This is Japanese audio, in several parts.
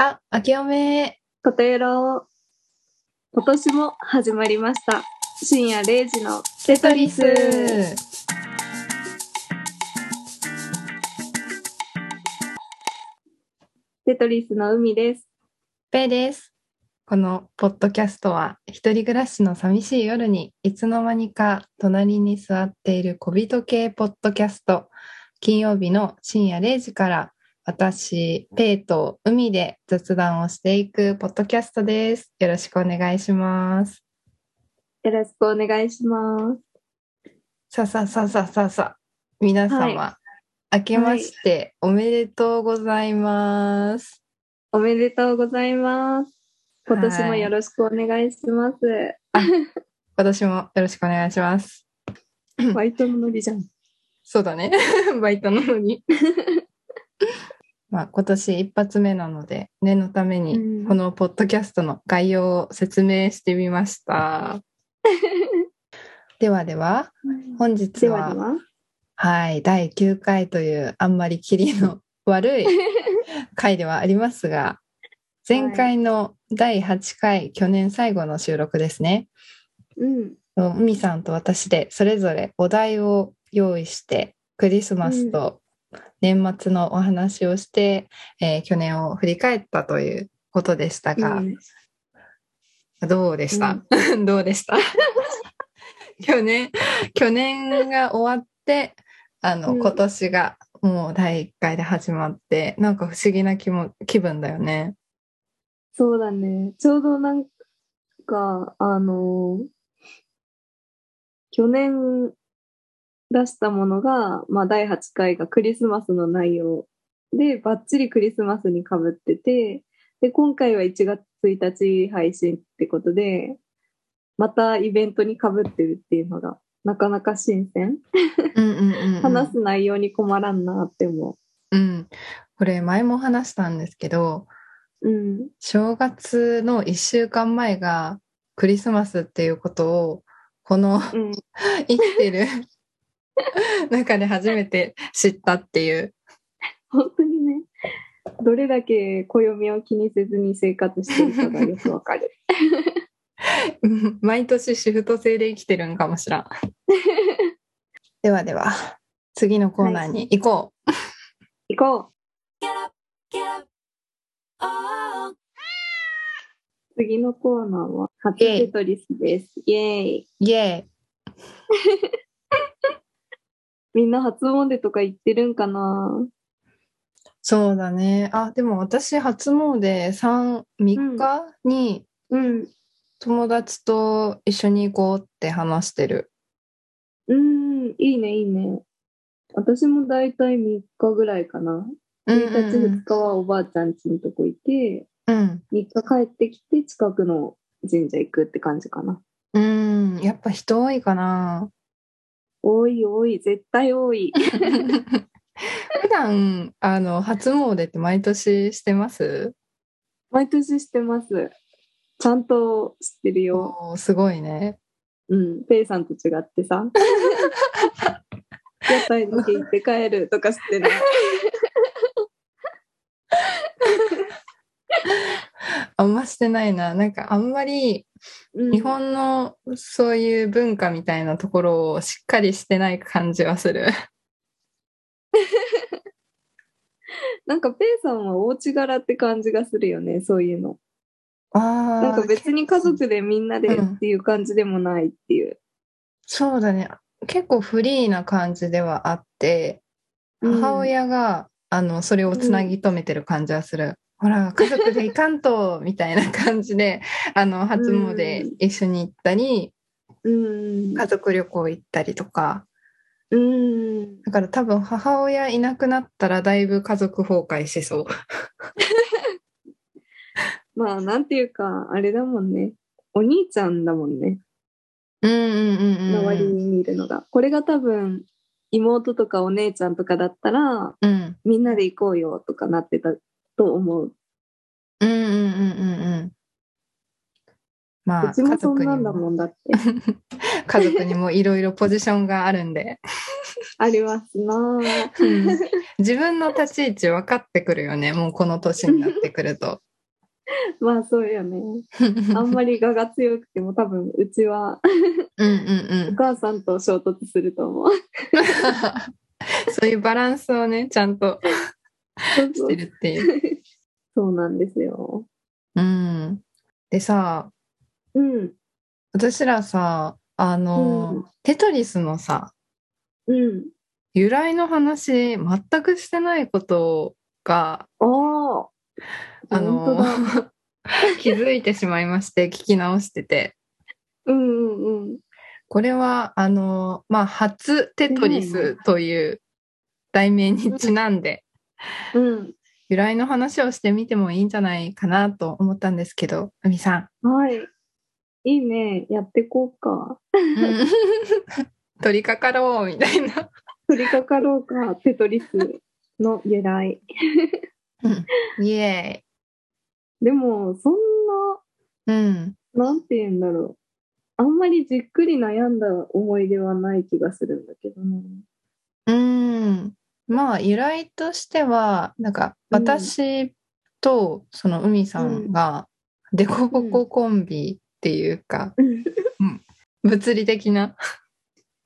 あ、明けおめ。ことよろ。今年も始まりました。深夜0時のテトリス。テトリスの海です。ペイです。このポッドキャストは、一人暮らしの寂しい夜にいつの間にか隣に座っている小人系ポッドキャスト。金曜日の深夜0時から、私、ペイと海で雑談をしていくポッドキャストです。よろしくお願いします。よろしくお願いします。さあさあさあさあさあさあ、皆様、は明けましておめでとうございます。おめでとうございます。今年もよろしくお願いします。今年もよろしくお願いします。バイトのノリじゃん。そうだね。バイトなのに。まあ今年一発目なので、念のためにうんこのポッドキャストの概要を説明してみました。ではでは、本日は。はい、第9回というあんまりキリの 悪い回ではありますが、前回の第8回、去年最後の収録ですね。うん。海さんと私でそれぞれお題を用意して、クリスマスと年末のお話をして、えー去年を振り返ったということでしたが、うん。どうでした、どうでした？去年、去年が終わって、あの、うん。今年がもう第1回で始まって、なんか不思議な気も気分だよね。そうだね。ちょうどなんか、あのー去年出したものが、まあ第8回がクリスマスの内容で、バッチリクリスマスに被ってて、で、今回は1月1日配信ってことで、またイベントに被ってるっていうのが、なかなか新鮮。話す内容に困らんなって思うん。これ前も話したんですけど、う。うん。正月の1週間前がクリスマスっていうことを、このうん。生きてる 中で初めて知ったっていう。本当にね、どれだけ暦を気にせずに生活してるかがよくわかる。う ん毎年シフト制で生きてるんかもしらん。ではでは、次のコーナーに行こう。行こう次のコーナーは、初テトリスです。イェーイ。イェーイ。みんな初詣とか行ってるんかな？そうだね。あ、でも私初詣3、3日にうん。友達と一緒に行こうって話してる。うん、いいね、いいね。私もだいたい3日ぐらいかな。1日、2日はおばあちゃん家のとこいて、うん。3日帰ってきて近くの神社行くって感じかな。うん。やっぱ人多いかな。多い多い、絶対多い。普段、あの、初詣って毎年してます？毎年してます。ちゃんと知ってるよ。すごいね。うん。ペイさんと違ってさ。屋台だけ行って帰るとか知ってる。あんましてないな。なんかあんまりうん日本のそういう文化みたいなところをしっかりしてない感じはする。なんかペイさんはお家柄って感じがするよね、そういうの。あなんか別に家族でみんなでうんっていう感じでもないっていう。そうだね。結構フリーな感じではあって、母親が、あの、それをつなぎ止めてる感じはする。ほら、家族で行かんと、みたいな感じで、あの、初詣一緒に行ったり、うん。家族旅行行ったりとか。うん。だから多分母親いなくなったらだいぶ家族崩壊しそう。まあ、なんていうか、あれだもんね。お兄ちゃんだもんね。うんうんうんうん。周りに見るのが。これが多分、妹とかお姉ちゃんとかだったら、うん。みんなで行こうよとかなってたと思う。うんうんうんうんうん。まあ、うちも家族にそんなんだも、もんだって。家族にもいろいろポジションがあるんで、ありますなぁ。うん自分の立ち位置分かってくるよね。もうこの年になってくると。まあそうよね。あんまり我が強くても多分うちはうんうんうおん。母さんと衝突すると思う。そういうバランスをね、ちゃんとしてるっていう。そうなんですよ。うん。でさ、うん。私らさ、あの、うんテトリスのさ、うん。由来の話、全くしてないことが、あの。気づいてしまいまして、聞き直してて。うんうんうん。これは、あの、まあ、初テトリスという題名にちなんで、うん。由来の話をしてみてもいいんじゃないかなと思ったんですけど、海さん。はい。いいね。やってこうか。うん 取り掛かろうみたいな。取り掛かろうか。テトリスの由来。イエでも、そんーイ。うん。な、なんて言うんだろう。あんまりじっくり悩んだ思い出はない気がするんだけどね。うん。まあ、由来としては、なんか、うん私と、その海さんが、デコボココンビっていうか、物理的な。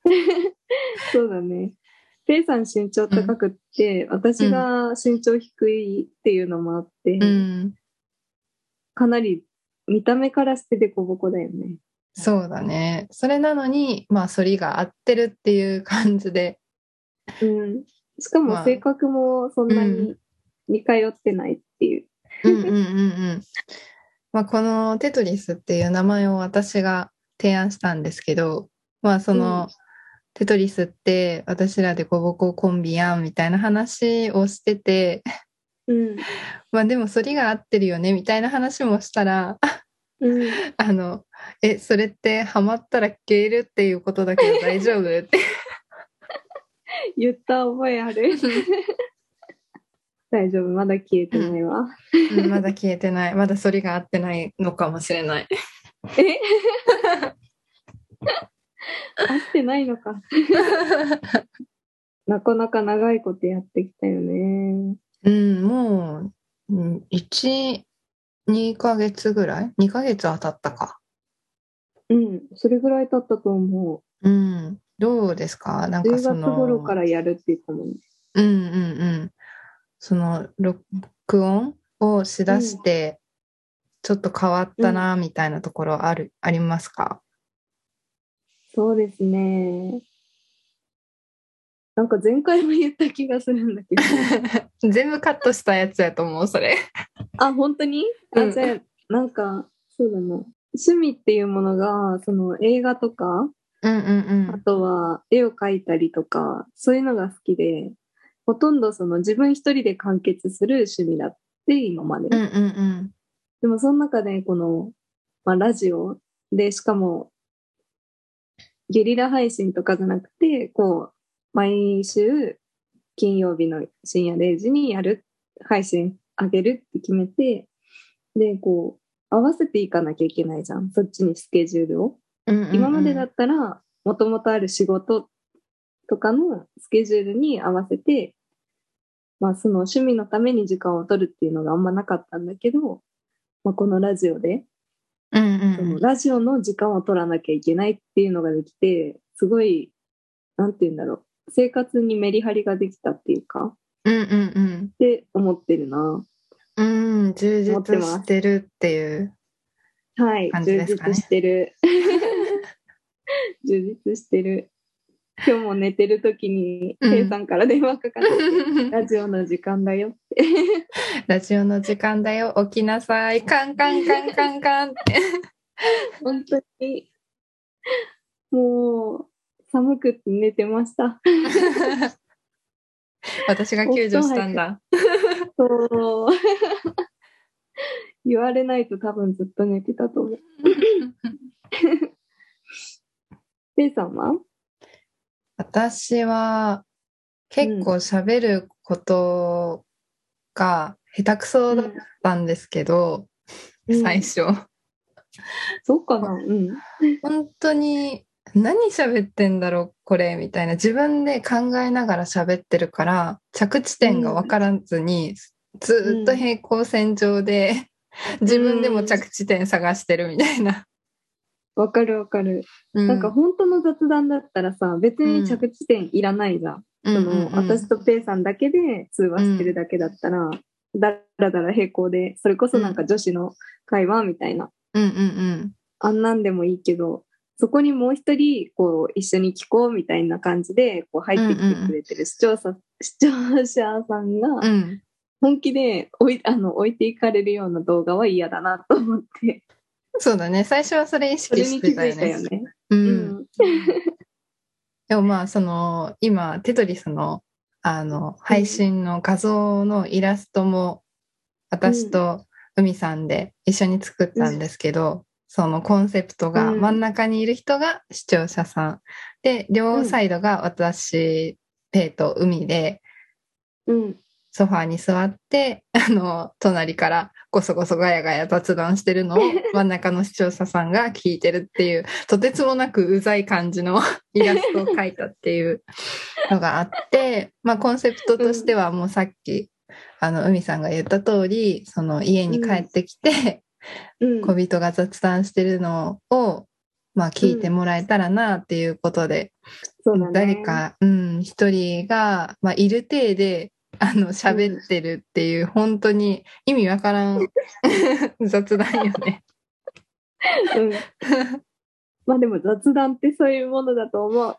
そうだね。ペイさん身長高くって、私が身長低いっていうのもあって、うん。かなり見た目からしてデコボコだよね。そうだね。それなのに、まあ、反りが合ってるっていう感じで。うん。しかまあも性格もそんなうに似通ってないっていう。うんうんうんうん。まあ、このテトリスっていう名前を私が提案したんですけど、まあ、その、うんテトリスって私らでコボココンビやんみたいな話をしてて、うん。まあでも反りが合ってるよねみたいな話もしたら、うん。あの、え、それってハマったら消えるっていうことだけど大丈夫って。言った覚えある 大丈夫、まだ消えてないわ。うんまだ消えてない。まだ反りが合ってないのかもしれない。え？合ってないのか。なかなか長いことやってきたよね。うん、もう、うん1、2ヶ月ぐらい ?2 ヶ月は経ったか。うん、それぐらい経ったと思う。うん。どうですか？なん10かその。月頃からやるって言ったもんね。うんうんうん。その、録音をしだして、ちょっと変わったな、みたいなところある、ありますか？そうですね。なんか前回も言った気がするんだけど。全部カットしたやつやと思う、それ。あ、本当に？あ、うんじゃあ、なんか、そうだな。趣味っていうものが、その映画とか、うんうんあとは絵を描いたりとか、そういうのが好きで、ほとんどその自分一人で完結する趣味だって、今まで。うん。うんうんうん。でもその中でこの、まあ、ラジオで、しかも、ゲリラ配信とかじゃなくて、こう、毎週金曜日の深夜0時にやる、配信あげるって決めて、で、こう、合わせていかなきゃいけないじゃん。そっちにスケジュールを。今までだったら、もともとある仕事とかのスケジュールに合わせて、まあその趣味のために時間を取るっていうのがあんまなかったんだけど、まあこのラジオで、うんうんそのラジオの時間を取らなきゃいけないっていうのができて、すごい、なんて言うんだろう、生活にメリハリができたっていうか、うんうんうん。って思ってるな。うん、充実してるっていう。はい、充感じですかね実してる。充実してる。今日も寝てる時に、うんさんから電話かかって、ラジオの時間だよって。ラジオの時間だよ、起きなさい、カンカンカンカンカンって。本当に、もう、寒くて寝てました。私が救助したんだ。そう。言われないと多分ずっと寝てたと思う。さんは？私は結構喋ることが下手くそだったんですけど、最初。そうかな？うん。本当に何喋ってんだろうこれみたいな。自分で考えながら喋ってるから着地点が分からずに、ずーっと平行線上で自分でも着地点探してるみたいな。わかるわかる。うなんか本当の雑談だったらさ、別に着地点いらないじゃん。その、私とペイさんだけで通話してるだけだったら、だらだら平行で、それこそなんか女子の会話みたいな、うんうんうん。あんなんでもいいけど、そこにもう一人、こう、一緒に聞こうみたいな感じで、こう、入ってきてくれてる視聴者、視聴者さんが、うん。本気で置いあの置いていかれるような動画は嫌だなと思って、そうだね。最初はそれ意それ識しに気づいてたよね。たよね。う。うんん。でもまあ、その、今、テトリスの、あの、配信の画像のイラストも、私と海さんで一緒に作ったんですけど、そのコンセプトがうん真ん中にいる人が視聴者さん。で、両サイドが私、ペイと海で、うん。ソファーに座って、あの、隣からごそごそガヤガヤ雑談してるのを 真ん中の視聴者さんが聞いてるっていう、とてつもなくうざい感じの イラストを描いたっていうのがあって、まあコンセプトとしてはもうさっき、あの、海さんが言った通り、その家に帰ってきて、うん。小人が雑談してるのを、まあ聞いてもらえたらなっていうことで、そうだね。誰か、うん、一人が、まあ、いる体で、あの、喋ってるっていう、本当に意味わからん 雑談よね。うん。まあでも雑談ってそういうものだと思う。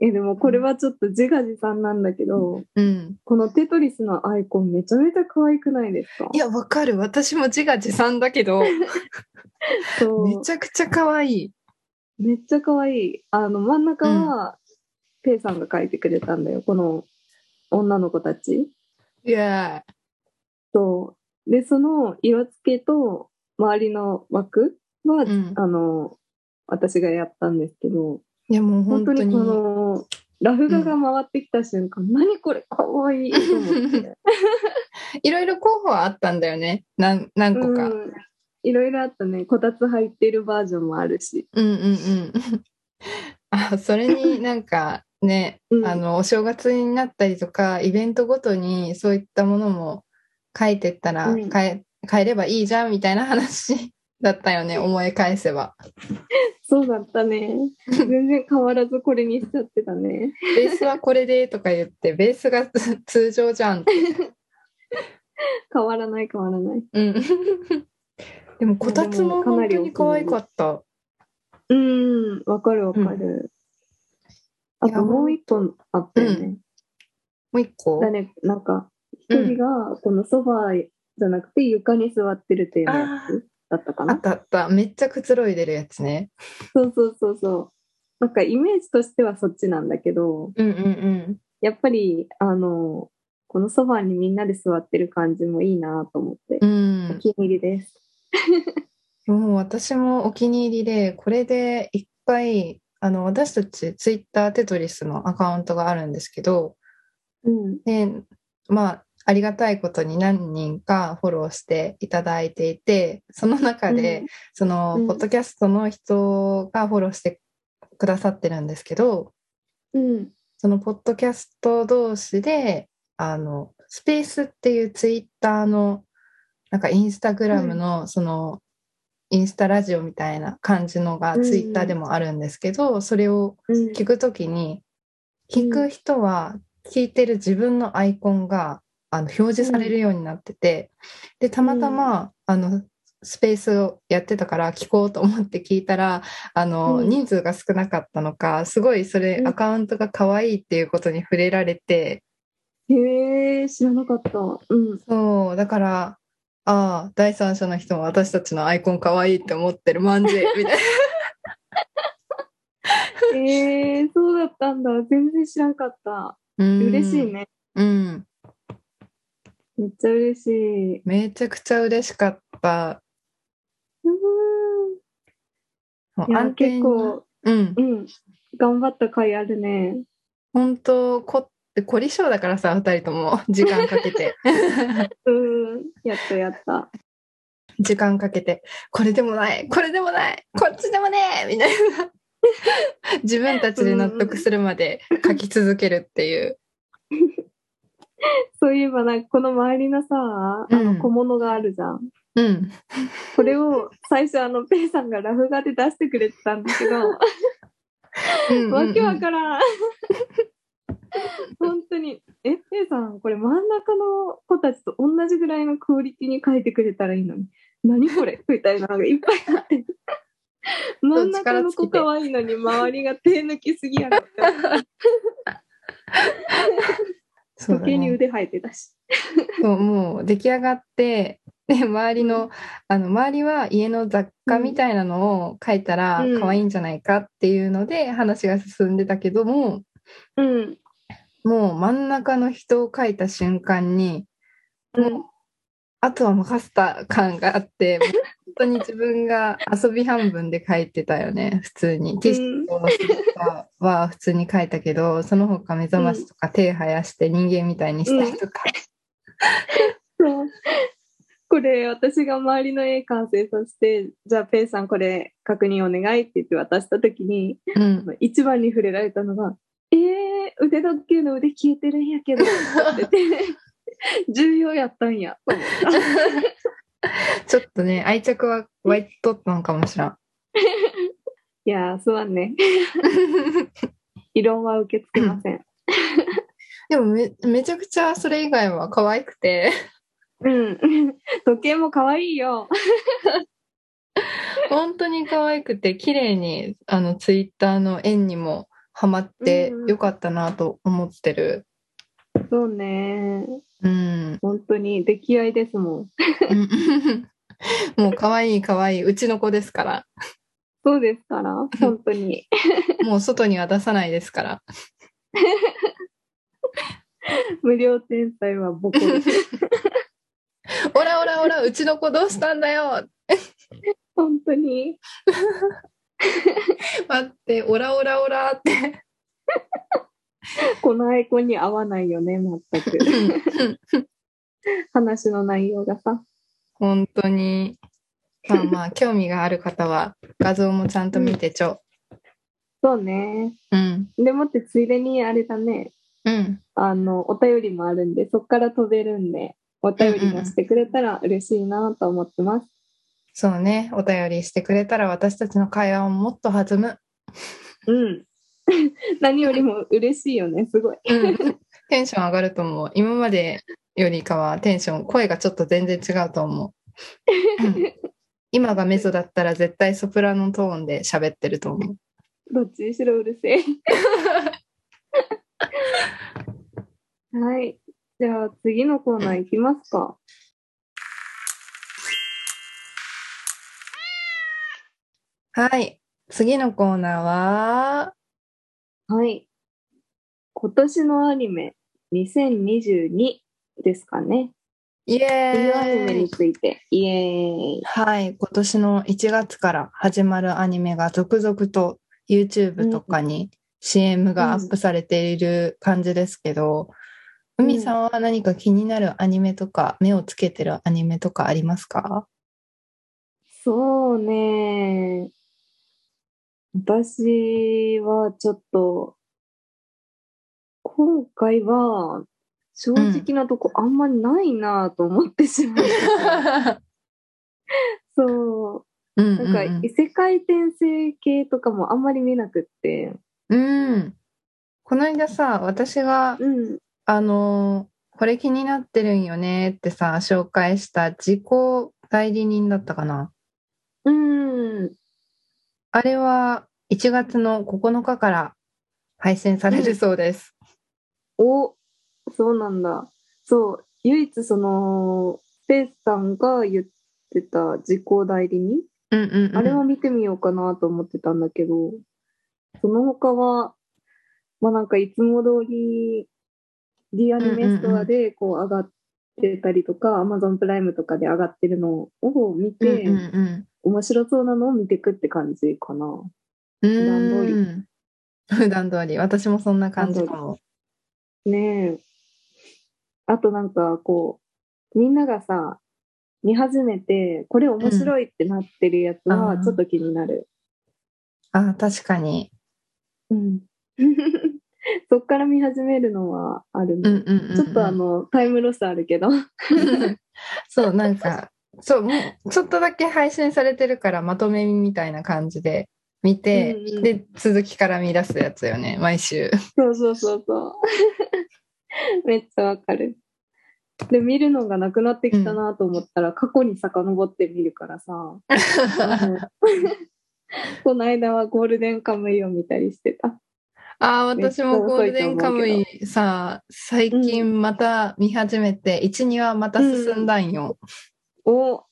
え、でもこれはちょっと自画自賛なんだけど、うん。このテトリスのアイコンめちゃめちゃ可愛くないですか？いや、わかる。私も自画自賛だけど、めちゃくちゃ可愛い。めっちゃ可愛い。あの、真ん中は、ペイさんが描いてくれたんだよ。この女の子たち。いやそう。で、その色付けと周りの枠は、うんあの、私がやったんですけど、いやもう本当にこ。の、ラフ画が回ってきた瞬間、何これかわいいと思って。いろいろ候補はあったんだよね。何何個か。うんいろいろあったね。こたつ入ってるバージョンもあるし。うんうんうん。あ、それになんかね、うんあの、お正月になったりとか、イベントごとにそういったものも書いてったらうん変え、変えればいいじゃんみたいな話 だったよね、思い返せば。そうだったね。全然変わらずこれにしちゃってたね。ベースはこれでとか言って、ベースが 通常じゃんって。変わらない変わらない。うん。でも、こたつも本当に可愛かった。うん、わかるわかる。あともう一本あったよね。もう一個？だね、なんか、一人がこのソファーじゃなくて床に座ってるっていうやつだったかあなったあった。めっちゃくつろいでるやつね。そうそうそうそう。なんかイメージとしてはそっちなんだけど、うんうんうん。やっぱり、あの、このソファーにみんなで座ってる感じもいいなと思って、うんお。気に入りです。もう私もお気に入りで、これで一回、あの、私たちツイッターテトリスのアカウントがあるんですけど、うん。で、まあ、ありがたいことに何人かフォローしていただいていて、その中で、その、うんポッドキャストの人がフォローしてくださってるんですけど、うん。そのポッドキャスト同士で、あの、スペースっていうツイッターの、なんかインスタグラムの、その、インスタラジオみたいな感じのがうんツイッターでもあるんですけど、それをうん。聞くときに、聞く人は聞いてる自分のアイコンがあの表示されるようになってて、で、たまたま、あの、スペースをやってたから聞こうと思って聞いたら、あの、うん人数が少なかったのか、すごいそれ、うんアカウントが可愛いっていうことに触れられて、へえ、知らなかった。うん。そう、だから、ああ、第三者の人も私たちのアイコン可愛いって思ってる、まんじ みたいな。えー、そうだったんだ。全然知らんかった。うん嬉しい。ね。うん。めっちゃ嬉しい。めちゃくちゃ嬉しかった。うん。いや、結構、うん。うん。頑張った回あるね。本当こって凝り性だからさ、二人とも 時間かけて。うん。やったやった。時間かけて、これでもない、これでもない、こっちでもねえみたいな。自分たちで納得するまで書き続けるっていう。そういえばなんかこの周りのさ、あうんの小物があるじゃん。うん。これを最初あのペイさんがラフ画で出してくれてたんだけど、わけわからん。本当に。え、ペイさん、これ真ん中の子たちと同じぐらいのクオリティに書いてくれたらいいのに。何これ？みたいなのがいっぱいあって。真ん中の子可愛いのに周りが手抜きすぎやろって時計にね。腕生えてたし。そうもう出来上がって、で、周りの、あの、周りは家の雑貨みたいなのを書いたらうん可愛いんじゃないかっていうので話が進んでたけども、うん。もう真ん中の人を書いた瞬間に、うん。あとは任せた感があって、もう本当に自分が遊び半分で書いてたよね、普通に。ティッシュとスターは普通に書いたけど、その他目覚ましとか手生やして人間みたいにしたりとか。そう。これ、私が周りの絵完成させて、じゃあ、ペイさんこれ確認お願いって言って渡したときに、うん。一番に触れられたのが、えー、腕時計の腕消えてるんやけど、って言って、重要やったんや、と思った。ちょっとね、愛着は湧いとったのかもしらん。いやー、そうはね。異論は受け付けません。でもめめちゃくちゃそれ以外は可愛くて、うん。時計も可愛いよ。本当に可愛くて、綺麗にあのツイッターの円にもハマってうんよかったなと思ってる。そうね。うん。本当に出来合いですもん。もう可愛い可愛い、うちの子ですから。そうですから、本当に。もう外には出さないですから。無料天才はボコです。オラオラオラ、うちの子どうしたんだよ本当に。待って、オラオラオラって。このアイコンに合わないよね、全く。話の内容がさ。本当に。まあまあ、興味がある方は画像もちゃんと見てちょ。そうね。うん。でもってついでにあれだね。うん。あの、お便りもあるんで、そっから飛べるんで、お便りもしてくれたら嬉しいなと思ってます。そうね。お便りしてくれたら私たちの会話ももっと弾む。うん。何よりも嬉しいよね、すごい。うん。テンション上がると思う。今までよりかはテンション、声がちょっと全然違うと思う。うん今がメゾだったら絶対ソプラノトーンで喋ってると思う。どっちにしろうるせえ。はい。じゃあ次のコーナーいきますか。はい。次のコーナーは、はい。今年のアニメ2022ですかね。イエ冬アニメーイについて。イエーイ。はい。今年の1月から始まるアニメが続々と YouTube とかに CM がアップされている感じですけど、うん海さんは何か気になるアニメとか、目をつけてるアニメとかありますか？そうね。私はちょっと、今回は正直なとこあんまりないなと思ってしまう。そう。うんなんか異世界転生系とかもあんまり見なくって。うん、うん。この間さ、私が、うん。あのーこれ気になってるんよねってさ、紹介した自己代理人だったかな。うん。あれは1月の9日から配信されるそうです。お、そうなんだ。そう。唯一その、スペースさんが言ってた自己代理人？うんうんうん、あれは見てみようかなと思ってたんだけど、その他は、まあなんかいつも通り、D アニメストアでこう上がってたりとか、Amazon プライムとかで上がってるのを見うんて、うんうん面白そうなのを見てくって感じかな。普段通りり。普 段通り。私もそんな感じかも。ねえ。あとなんかこう、みんながさ、見始めて、これ面白いってなってるやつうんはちょっと気になる。あ、確かに。うん。そっから見始めるのはあるうんうんちょっとあの、タイムロスあるけど。そう、なんか、そう、もうちょっとだけ配信されてるからまとめみたいな感じで見て、うんうんで、続きから見出すやつよね、毎週。そうそうそうそう。めっちゃわかる。で、見るのがなくなってきたなと思ったら、過去に遡って見るからさ。この間はゴールデンカムイを見たりしてた。ああ、私もゴールデンカムイさ、最近また見始めて、1、2話また進んだんよ。お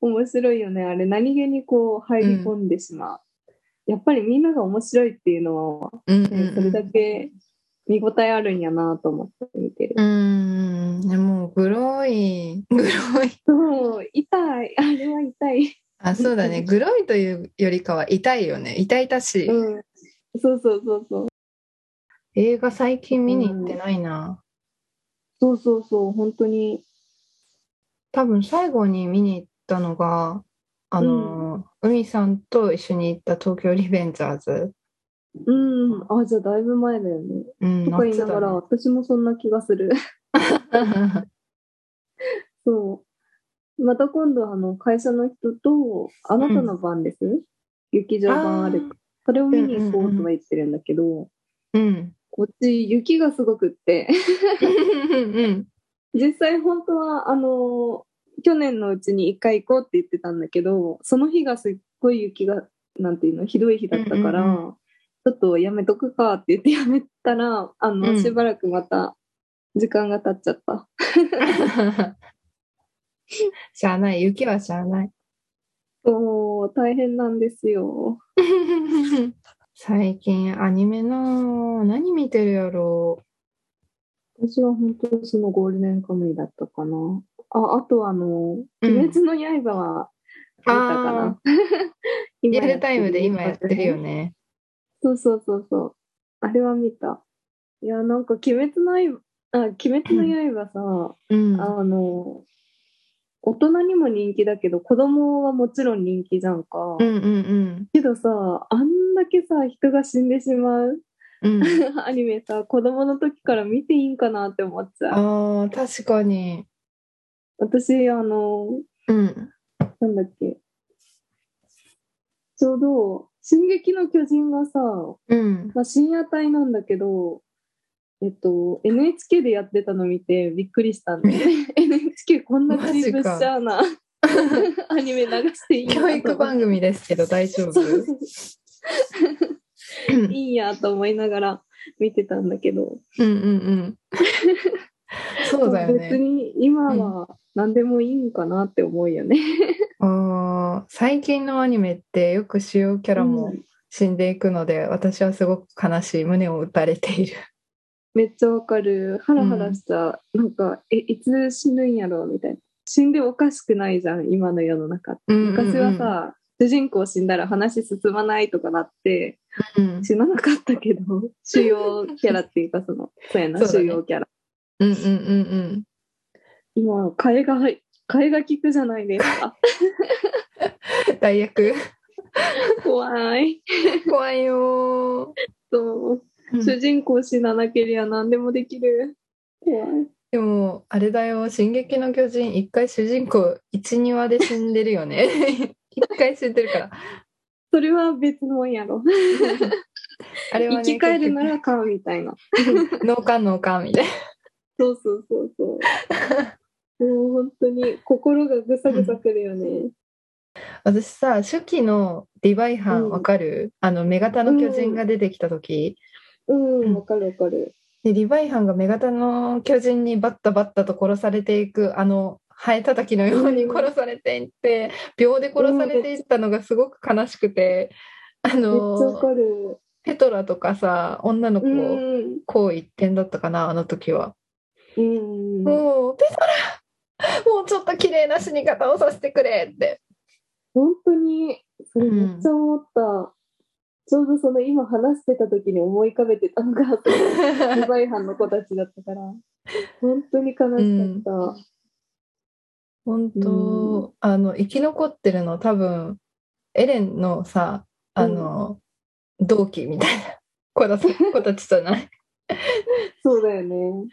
面白いよね。あれ、何気にこう入り込んでしまう。やっぱりみんなが面白いっていうのは、うんねそれだけ見応えあるんやなと思って見てる。うん。でもう、グロい。グロい。そう、痛い。あれは痛い。あ、そうだね。グロいというよりかは痛いよね。痛々しい。うん。そうそうそうそう。映画最近見に行ってないな。そうそうそう、本当に。多分最後に見に行ったのが、あの、海さんと一緒に行った東京リベンジャーズ。うん。あ、じゃあだいぶ前だよね。うん、とか言いながら、夏私もそんな気がする。そう。また今度、あの、会社の人と、あなたの番です、劇場版ある。それを見に行こうとは言ってるんだけど、うん。こっち雪がすごくって、うん。実際本当は、あの、去年のうちに一回行こうって言ってたんだけど、その日がすっごい雪が、なんていうの、ひどい日だったから、うんうんちょっとやめとくかって言ってやめたら、あの、うんしばらくまた時間が経っちゃった。しゃあない。雪はしゃあない。そう、大変なんですよ。最近アニメの何見てるやろ私は本当にそのゴールデンカムイだったかな。あ、あとあの、うん鬼滅の刃は見たかな。今リアルタイムで今やってるよね。ね。そうそうそうそう。あれは見た。いや、なんか鬼滅の刃、あ、鬼滅の刃さ、うん。あの、大人にも人気だけど、子供はもちろん人気じゃんか。うんうんけどさ、あんだけさ、人が死んでしまううん。うん、アニメさ、子供の時から見ていいんかなって思っちゃう。ああ、確かに。私、あの、うん。なんだっけ。ちょうど、進撃の巨人がさ、うん。まあ、深夜帯なんだけど、えっと、NHK でやってたの見てびっくりしたんで、NHK こんなチープしちゃうな アニメ流していい教育番組ですけど大丈夫？いいやと思いながら見てたんだけど、うんうん。そうだよ別ね。に今は何でもいいんかなって思うよね。あー最近のアニメってよく主要キャラもうん死んでいくので、私はすごく悲しい胸を打たれている。めっちゃわかる。ハラハラした、なんか、え、いつ死ぬんやろみたいな。死んでおかしくないじゃん、今の世の中って。昔はさ、主人公死んだら話進まないとかなって、うん、死ななかったけど、主要キャラっていうか、その、そうやな、主要キャラ。うんうんうんうん。今、替えが、替えが効くじゃないですか。大役。怖い。怖いよそう、ー、主人公死ななけりゃ何でもできる。怖い。でも、あれだよ、進撃の巨人、一回主人公1、2話で死んでるよね。一回死んでるから。それは別もんやろ。あれはね、生き返るな結ら買うみたいな。局脳幹脳幹みたいな。そうそうそうそう。もう本当に心がぐさぐさくるよね。私さ、初期のリヴァイハうんンわかる、あの、メガタの巨人が出てきた時、うん、わかるわかる。でリヴァイハンがメガタの巨人にバッタバッタと殺されていくあのハエたたきのように殺されていって秒で殺されていったのがすごく悲しくてあめっちゃわのかる。ペトラとかさ女の子うん。こう一点だったかなあの時は、うん。もうペトラ もうちょっと綺麗な死に方をさせてくれって。本当に、それめっちゃ思った。ちょうどその今話してた時に思い浮かべてたのが、そのリヴァイハンの子たちだったから、本当に悲しかった。本当、あの生き残ってるの多分エレンのさあの、同期みたいな 子たちじゃない。そうだよね。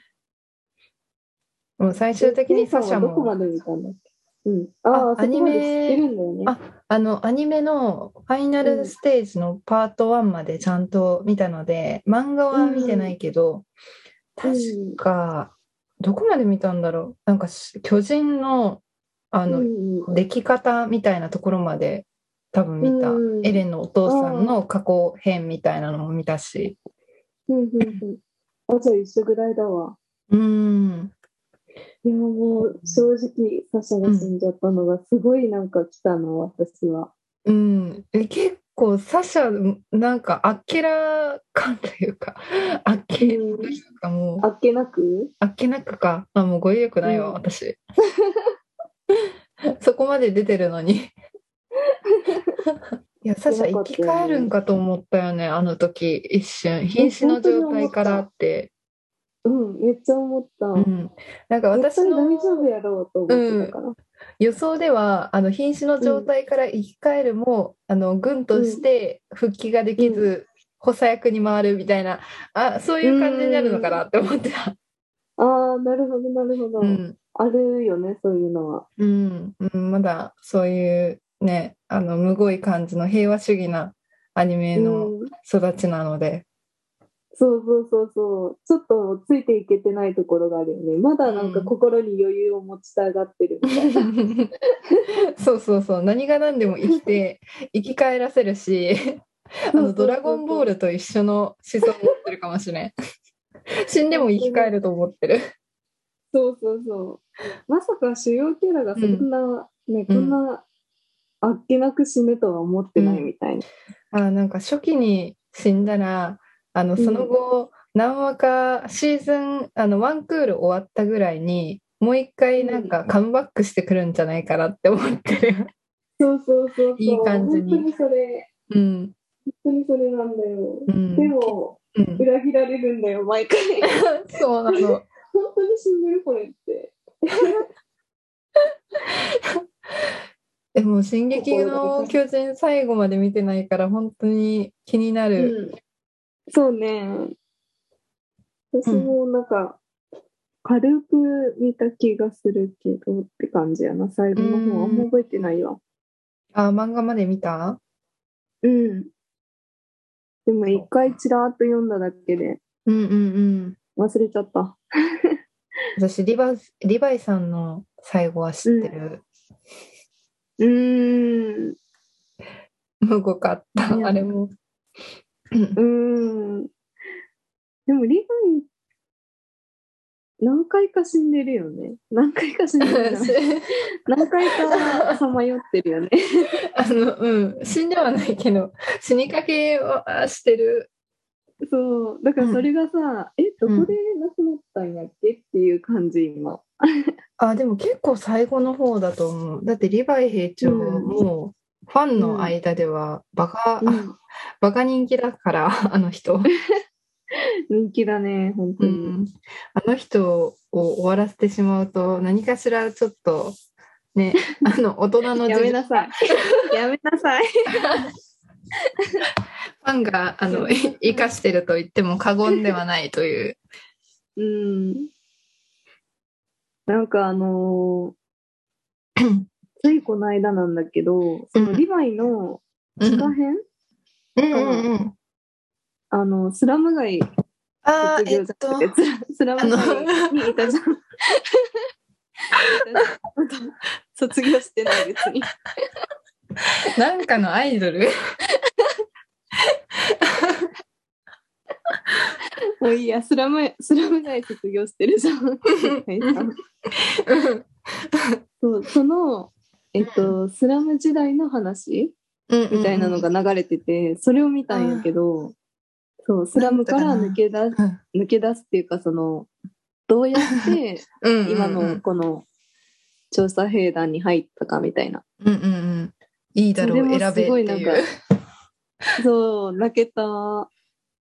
もう最終的にサシャどこまもで見たんだっけ？うん。ああ、あアニメ。ね。ああのアニメのファイナルステージのパート1までちゃんと見たので、漫画は見てないけど、うん。確かどこまで見たんだろう？なんかし巨人のあの、うんうん。出来方みたいなところまで多分見た、うん。エレンのお父さんの過去編みたいなのも見たし。うんうんうん。あ、じゃあ一緒ぐらいだわ。うんいや、もう正直、サシャが死んじゃったのがすごいなんか来たの、私は。うん。え結構サシャなんかあっけら感というか あっけらというかもう。あっけなく？あっけなくか。あもう語彙力ないわ、うん。私。そこまで出てるのに。いやサシャ生き返るんかと思ったよねあの時一瞬。瀕死の状態からってうん、めっちゃ思った。うん、なんか私の大丈夫やろうと思ってたから。予想ではあの瀕死の状態から生き返るも、あの軍として復帰ができず、補佐役に回るみたいなあそういう感じになるのかなって思ってた。ああ、なるほど、なるほど。うんあるよね、そういうのは。うんうん、まだそういうねあのむごい感じの平和主義なアニメのうん、育ちなので、そうそうそうそう。ちょっとついていけてないところがあるよね。まだなんかうん心に余裕を持ちたがってるみたいな。そうそうそう何が何でも生きて 生き返らせるしあのドラゴンボールと一緒の思想を持ってるかもしれん 死んでも生き返ると思ってるそうそうそう。まさか主要キャラがそんな、ね、こんなあっけなく死ぬとは思ってないみたいな。あなんか初期に死んだらあのうんその後、何話かシーズンあのワンクール終わったぐらいにもう一回なんかカムバックしてくるんじゃないかなって思ってる。そうそうそうそう。いい感じに本当にそれ、うん本当にそれなんだよ。うんでも、うん、裏切られるんだよ、毎回。そうなの。本当に死んでる、これって。でも「進撃の巨人」最後まで見てないから本当に気になる。うんそうね。私もなんか、軽く見た気がするけどって感じやな。最後の方あんま覚えてないわ。あ漫画まで見た？うん。でも一回ちらーっと読んだだけでうんうんうん。忘れちゃった。私リバリヴァイさんの最後は知ってる。うーん。むごかったあれも。うーん。でもリヴァイ、何回か死んでるよね。何回か死んでる 何回かさまよってるよね。あの、うん、死んではないけど、死にかけはしてる。そう。だからそれがさ、え、どこで亡くなったんやっけっていう感じ、今。あ、でも結構最後の方だと思う。だってリヴァイ兵長うんも、ファンの間ではバカ、うん バカ人気だから、あの人。人気だね、本当に。うん、あの人を終わらせてしまうと、何かしらちょっと、ね、あの、大人のやめなさい。やめなさい。ファンが、あの、い生かしてると言っても過言ではないという。うん。なんかあのーついこの間なんだけど、そのリヴァイのうん地下編、うんうんうん。あの、スラム街あー、え卒業じっと スラム街にいたじゃん。卒業してない別に。なんかのアイドル？もういいや、スラム、スラム街卒業してるじゃん。そう、その、えっと、スラム時代の話みたいなのが流れてて、それを見たんやけど、そう、スラムから抜け出す、うん抜け出すっていうか、その、どうやって 今のこの調査兵団に入ったかみたいな。うんうんうん。いいだろう、選べっていう。そう、泣けた。あ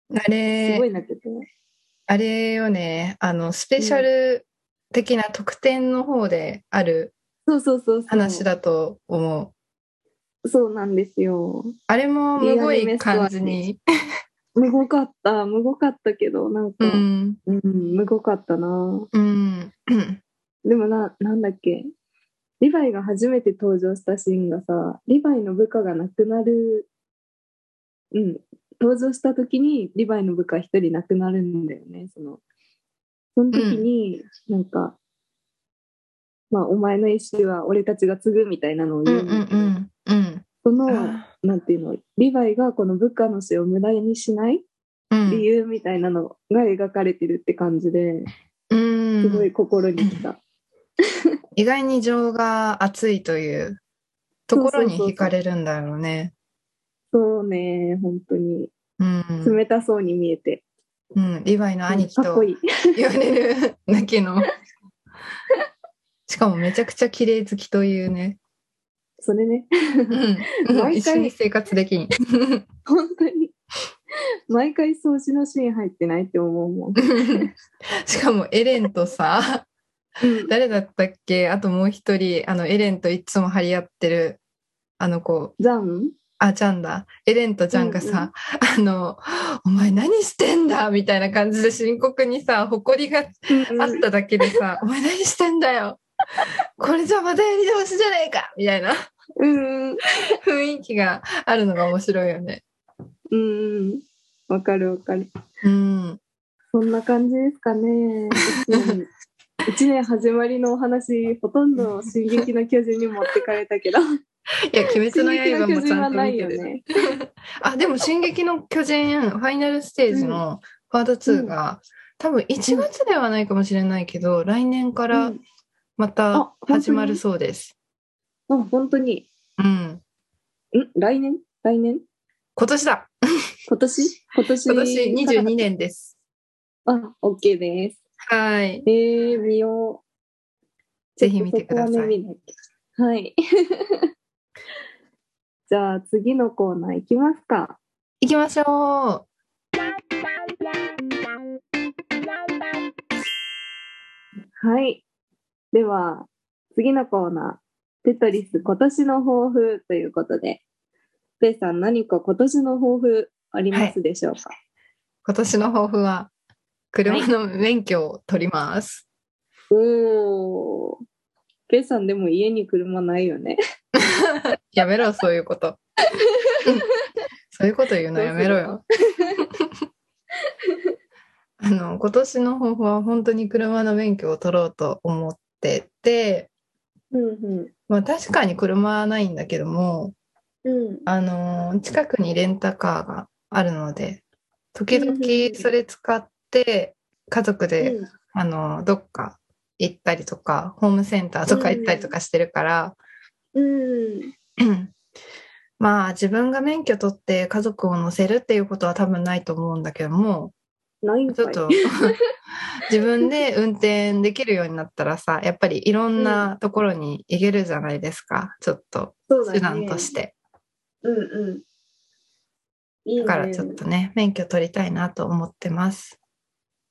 すごれい、泣けた。あれよね、あの、スペシャル的な特典の方であるそうそうそう。話だと思う。そうなんですよ。あれもむごい感じに。むごかった、むごかったけど、なんうか、ん。うん、むごかったな。うん。でもな、なんだっけ。リヴァイが初めて登場したシーンがさ、リヴァイの部下が亡くなる、うん、登場した時にリヴァイの部下一人亡くなるんだよね、その。その時に、なんか、まあ、お前の意思は俺たちが継ぐみたいなのをうん言ううんだけど、んうん。その、あなんていうの、リヴァイがこの部下の死を無駄にしないうん理由みたいなのが描かれてるって感じで、うん。すごい心にきた。意外に情が熱いというところに惹かれるんだろうね。そうね、本当にうん。冷たそうに見えて。うん。リヴァイの兄貴と。言われるだけの。しかもめちゃくちゃ綺麗好きというね。それね、うん。毎回一緒に生活できん。本当に。毎回掃除のシーン入ってないって思うもん。しかもエレンとさ、うん誰だったっけ？あともう一人、あの、エレンといつも張り合ってる、あの子、ジャン？あ、ジャンだ。エレンとジャンがさ、あの、お前何してんだ？みたいな感じで深刻にさ、誇りがあっただけでさ、お前何してんだよ？これじゃまたやり直しじゃねえかみたいなうん。雰囲気があるのが面白いよね。うん。わかるわかる。うん。そんな感じですかね。一年始まりのお話、ほとんど進撃の巨人に持ってかれたけど、いや、鬼滅進の刃もちゃんと見てる。よね。あ、でも、進撃の巨人、ファイナルステージのパート2が、多分1月ではないかもしれないけど、来年からうんまた始まるそうです。あ、本当に？うん。ん？来年？来年？今年だ今年？今年？今年22年です。あ、OK です。はい。えー、見よう。ぜひ見てくださいはねはい。じゃあ次のコーナー行きますか。行きましょはい。では、次のコーナー。テトリス今年の抱負ということで、ペイさん何か今年の抱負ありますでしょうか、う。今年の抱負は、車の免許を取ります。おー。ペイさんでも家に車ないよね。やめろ、そういうこと。そういうこと言うの？やめろよ。あの、今年の抱負は本当に車の免許を取ろうと思ってて、うんまあ確かに車はないんだけども、うん。うん。あの、近くにレンタカーがあるので、時うんうんうん々それ使って家族で、うんあの、どっか行ったりとか、ホームセンターとか行ったりとかしてるから、うん。まあ自分が免許取って家族を乗せるっていうことは多分ないと思うんだけども、ないんちょっと 自分で運転できるようになったらさ、やっぱりいろんなところに行けるじゃないですか、ちょっと手段として。うんうん。いいね。だからちょっとね、免許取りたいなと思ってます。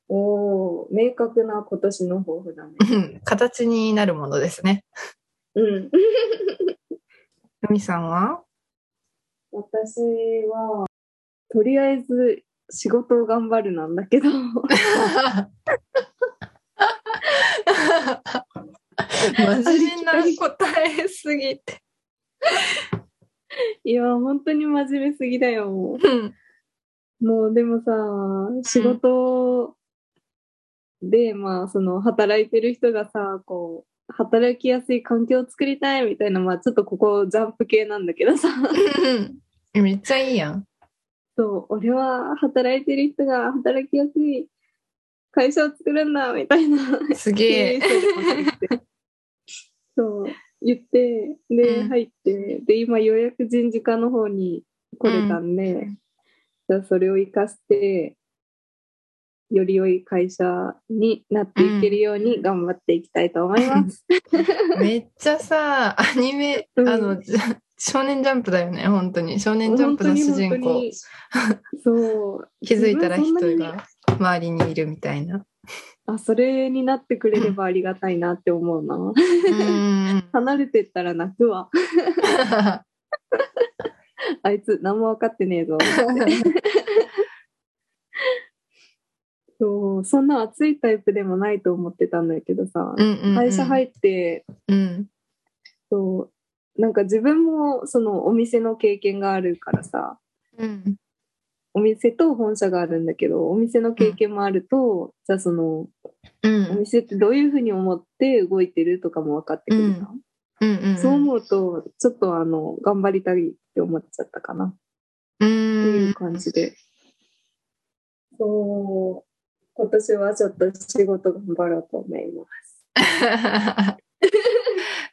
おお明確な今年の抱負だね。う ん形になるものですね。うん。ふみさんは？私は、とりあえず仕事を頑張るなんだけど、真面目な答えすぎて。いや、本当に真面目すぎだよ。うんもうでもさ、仕事で、まあ、その、働いてる人がさ、こう、働きやすい環境を作りたいみたいな、まあ、ちょっとここジャンプ系なんだけどさ、うんめっちゃいいやん。そう、俺は働いてる人が働きやすい会社を作るんだ、みたいな。すげえ。そう、言って、で、うん入って、で、今ようやく人事課の方に来れたんで、じゃあそれを活かして、より良い会社になっていけるように頑張っていきたいと思います。めっちゃさ、アニメ、うんあの、少年ジャンプだよね、本当に。少年ジャンプの主人公。そう。気づいたら人自分そんなにが周りにいるみたいな。あ、それになってくれればありがたいなって思うな。うん。離れてったら泣くわ。あいつ何も分かってねえぞ。そう、そんな熱いタイプでもないと思ってたんだけどさ、うんうんうん会社入って、うん。そう、なんか自分もそのお店の経験があるからさ、うん。お店と本社があるんだけど、お店の経験もあると、じゃあその、うおん。店ってどういうふうに思って動いてるとかも分かってくるじゃん。うんうん。そう思うと、ちょっとあの、頑張りたいって思っちゃったかな。う。っていうん感じで。そう、今年はちょっと仕事頑張ろうと思います。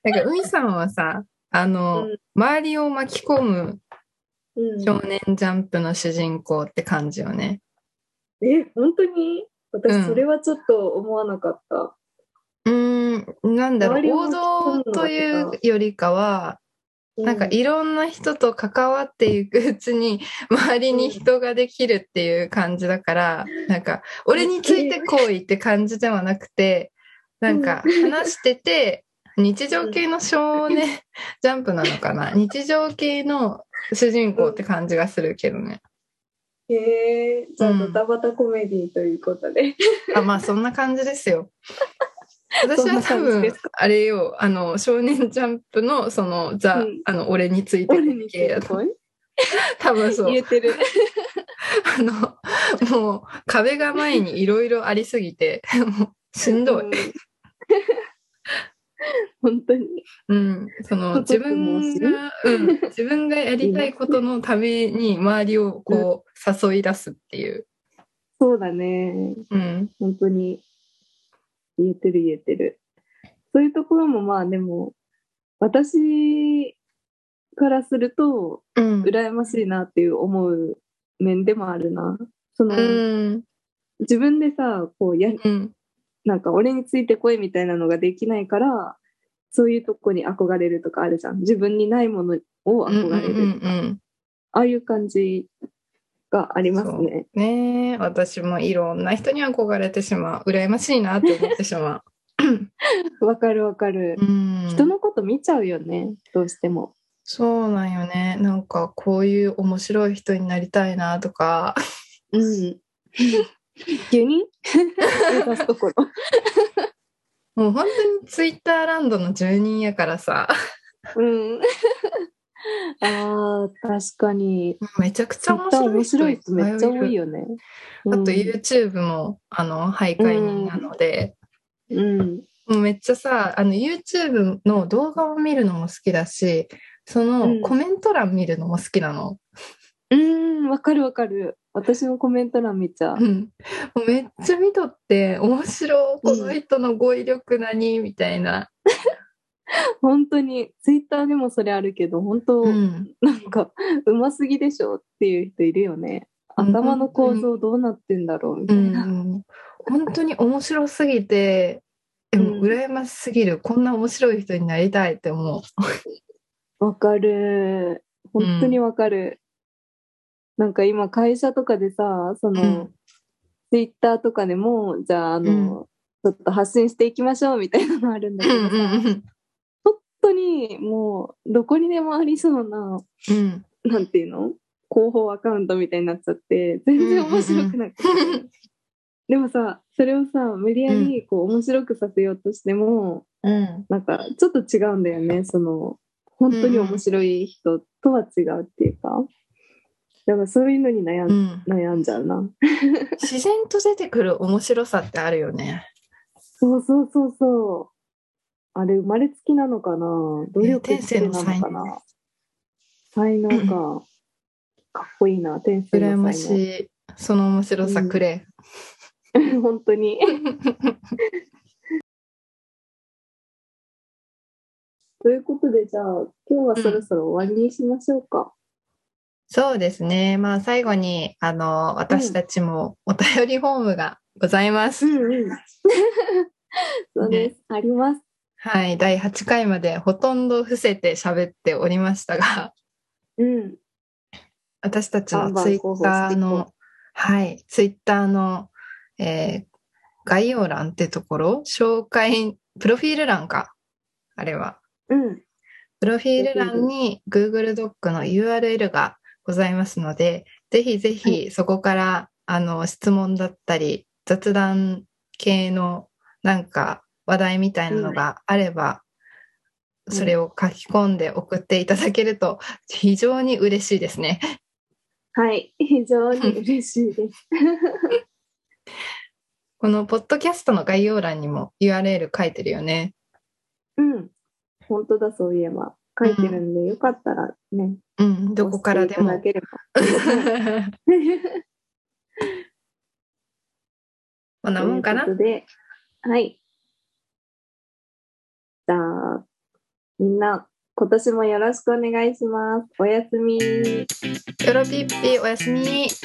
なんか、海さんはさ、あの、うん。周りを巻き込むうん。少年ジャンプの主人公って感じよね。え、本当に？うん。私、それはちょっと思わなかった。うーん、なんだろう、王道というよりかは、うなんかいろんな人と関わっていくうちに、周りに人ができるっていう感じだから、なんか、俺についてこいって感じではなくて、なんか話してて、日常系の少年ジャンプなのかな？日常系の主人公って感じがするけどね。へえ、じゃあうんドタバタコメディということで。あ、まあそんな感じですよ。私は多分あれよ、あの、少年ジャンプの、その、ザ、うんあの、俺について俺につ系やと。多分そう言。えてる。あの、もう壁が前にいろいろありすぎて、もうしんどい。うん 本当に。うん。その 自分が、うん、自分がやりたいことのために周りをこう誘い出すっていう。そうだね。うん。本当に言えてる言えてる。そういうところもまあでも、私からすると、うん。羨ましいなっていう思う面でもあるな。その、うん。自分でさ、こうや、うん。なんか俺についてこいみたいなのができないから、そういうとこに憧れるとかあるじゃん。自分にないものをうん。憧れるとか、うん。ああいう感じがありますね。ねえ、私もいろんな人に憧れてしまう。羨ましいなって思ってしま わかるわかるう。。うん。人のこと見ちゃうよね、どうしても。そうなんよね。なんかこういう面白い人になりたいなとか。うん。急に？目指すところ。もう本当にツイッターランドの住人やからさ、うん。ああ、確かに。めちゃくちゃ面白い面白いめっちゃ多いよ。よね。あとうん YouTube も、あの、徘徊人なので、うん。もうめっちゃさ、あの YouTube の動画を見るのも好きだし、そうんのコメント欄見るのも好きなの。うん、わかるわかる。私もコメント欄見ちゃうう。ん。もうめっちゃ見とって、面白い、この人の語彙力何みたいな。本当に、ツイッターでもそれあるけど、本当、うん。なんか、うますぎでしょっていう人いるよね。頭の構造どうなってんだろうみうたいな。ん、本当に面白すぎて、でもうん羨ましすぎる、こんな面白い人になりたいって思う。わかる。本当にわかる。なんか今会社とかでさ、その、うん。ツイッターとかでも、じゃあ、あの、ちょっと発信していきましょうみたいなのあるんだけどさ、本当にもう、どこにでもありそうな、うん。なんていうの？広報アカウントみたいになっちゃって、全然面白くなくて。でもさ、それをさ、無理やりこう面白くさせようとしても、うん。なんかちょっと違うんだよね。その、本当に面白い人とは違うっていうか。だからそういうのに悩ん,、うん悩んじゃうな。自然と出てくる面白さってあるよね。そうそうそうそう。あれ生まれつきなのかな？努力天性のなのかな？才能か。かっこいいな、天性羨まの才能。しい。その面白さくれ。本当に。ということで、じゃあ、今日はそろそろ終わりにしましょうか。そうですね。まあ最後に、あの、私たちもお便りフォームがございます。んうん。そうです。あります。はい。第8回までほとんど伏せて喋っておりましたが、うん。私たちのツイッターの、はい、ツイッターの、えー概要欄ってところ、紹介、プロフィール欄か、あれは。うん。プロフィール欄に Google ドックの URL がございますので、ぜひぜはひそこから、あの質問だったり、雑談系のなんか話題みたいなのがあれば、うんそれを書き込んで送っていただけると非常に嬉しいですね。はい。非常に嬉しいです。このポッドキャストの概要欄にも URL 書いてるよね。うん。本当だ、そういえば。書いてるんで、よかったらね、うん、どこからでも。ければ。こんなもんかな？で、はい。じゃあ、みんな、今年もよろしくお願いします。おやすみ。よろぴっぴ、おやすみ。